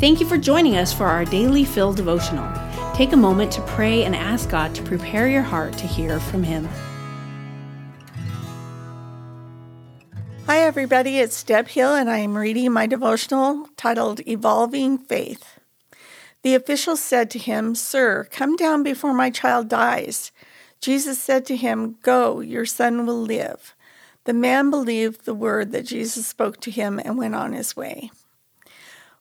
Thank you for joining us for our daily Fill devotional. Take a moment to pray and ask God to prepare your heart to hear from Him. Hi, everybody. It's Deb Hill, and I am reading my devotional titled Evolving Faith. The official said to him, Sir, come down before my child dies. Jesus said to him, Go, your son will live. The man believed the word that Jesus spoke to him and went on his way.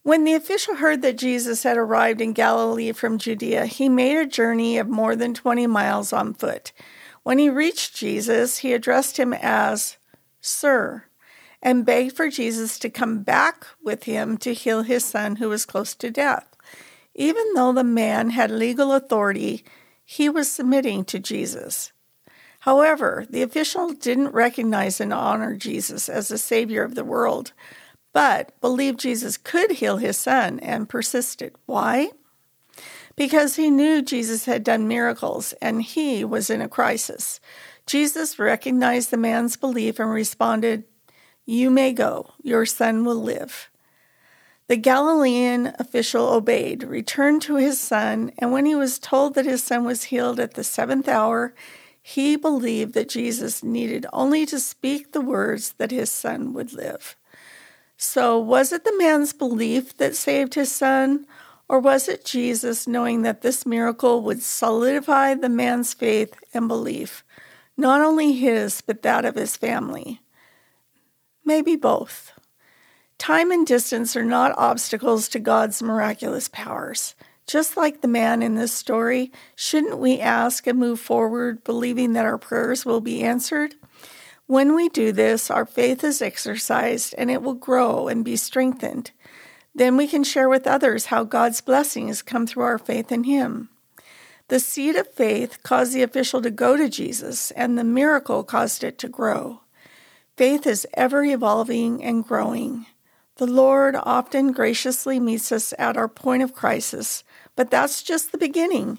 When the official heard that Jesus had arrived in Galilee from Judea, he made a journey of more than 20 miles on foot. When he reached Jesus, he addressed him as Sir and begged for Jesus to come back with him to heal his son who was close to death. Even though the man had legal authority, he was submitting to Jesus. However, the official didn't recognize and honor Jesus as the Savior of the world, but believed Jesus could heal his son and persisted. Why? Because he knew Jesus had done miracles and he was in a crisis. Jesus recognized the man's belief and responded, You may go, your son will live. The Galilean official obeyed, returned to his son, and when he was told that his son was healed at the seventh hour, he believed that Jesus needed only to speak the words that his son would live. So, was it the man's belief that saved his son, or was it Jesus knowing that this miracle would solidify the man's faith and belief, not only his, but that of his family? Maybe both. Time and distance are not obstacles to God's miraculous powers. Just like the man in this story, shouldn't we ask and move forward believing that our prayers will be answered? When we do this, our faith is exercised and it will grow and be strengthened. Then we can share with others how God's blessings come through our faith in Him. The seed of faith caused the official to go to Jesus, and the miracle caused it to grow. Faith is ever evolving and growing. The Lord often graciously meets us at our point of crisis, but that's just the beginning.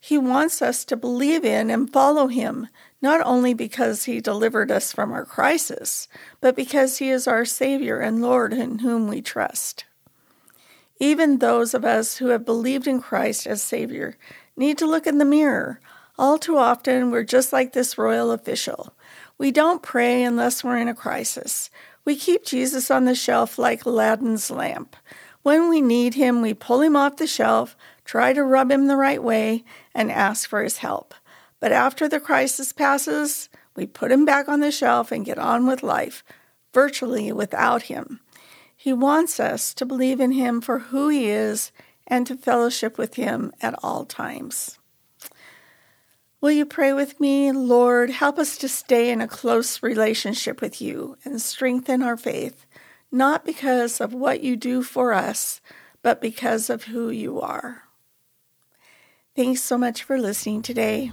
He wants us to believe in and follow Him, not only because He delivered us from our crisis, but because He is our Savior and Lord in whom we trust. Even those of us who have believed in Christ as Savior need to look in the mirror. All too often, we're just like this royal official. We don't pray unless we're in a crisis. We keep Jesus on the shelf like Aladdin's lamp. When we need him, we pull him off the shelf, try to rub him the right way, and ask for his help. But after the crisis passes, we put him back on the shelf and get on with life, virtually without him. He wants us to believe in him for who he is and to fellowship with him at all times. Will you pray with me? Lord, help us to stay in a close relationship with you and strengthen our faith, not because of what you do for us, but because of who you are. Thanks so much for listening today.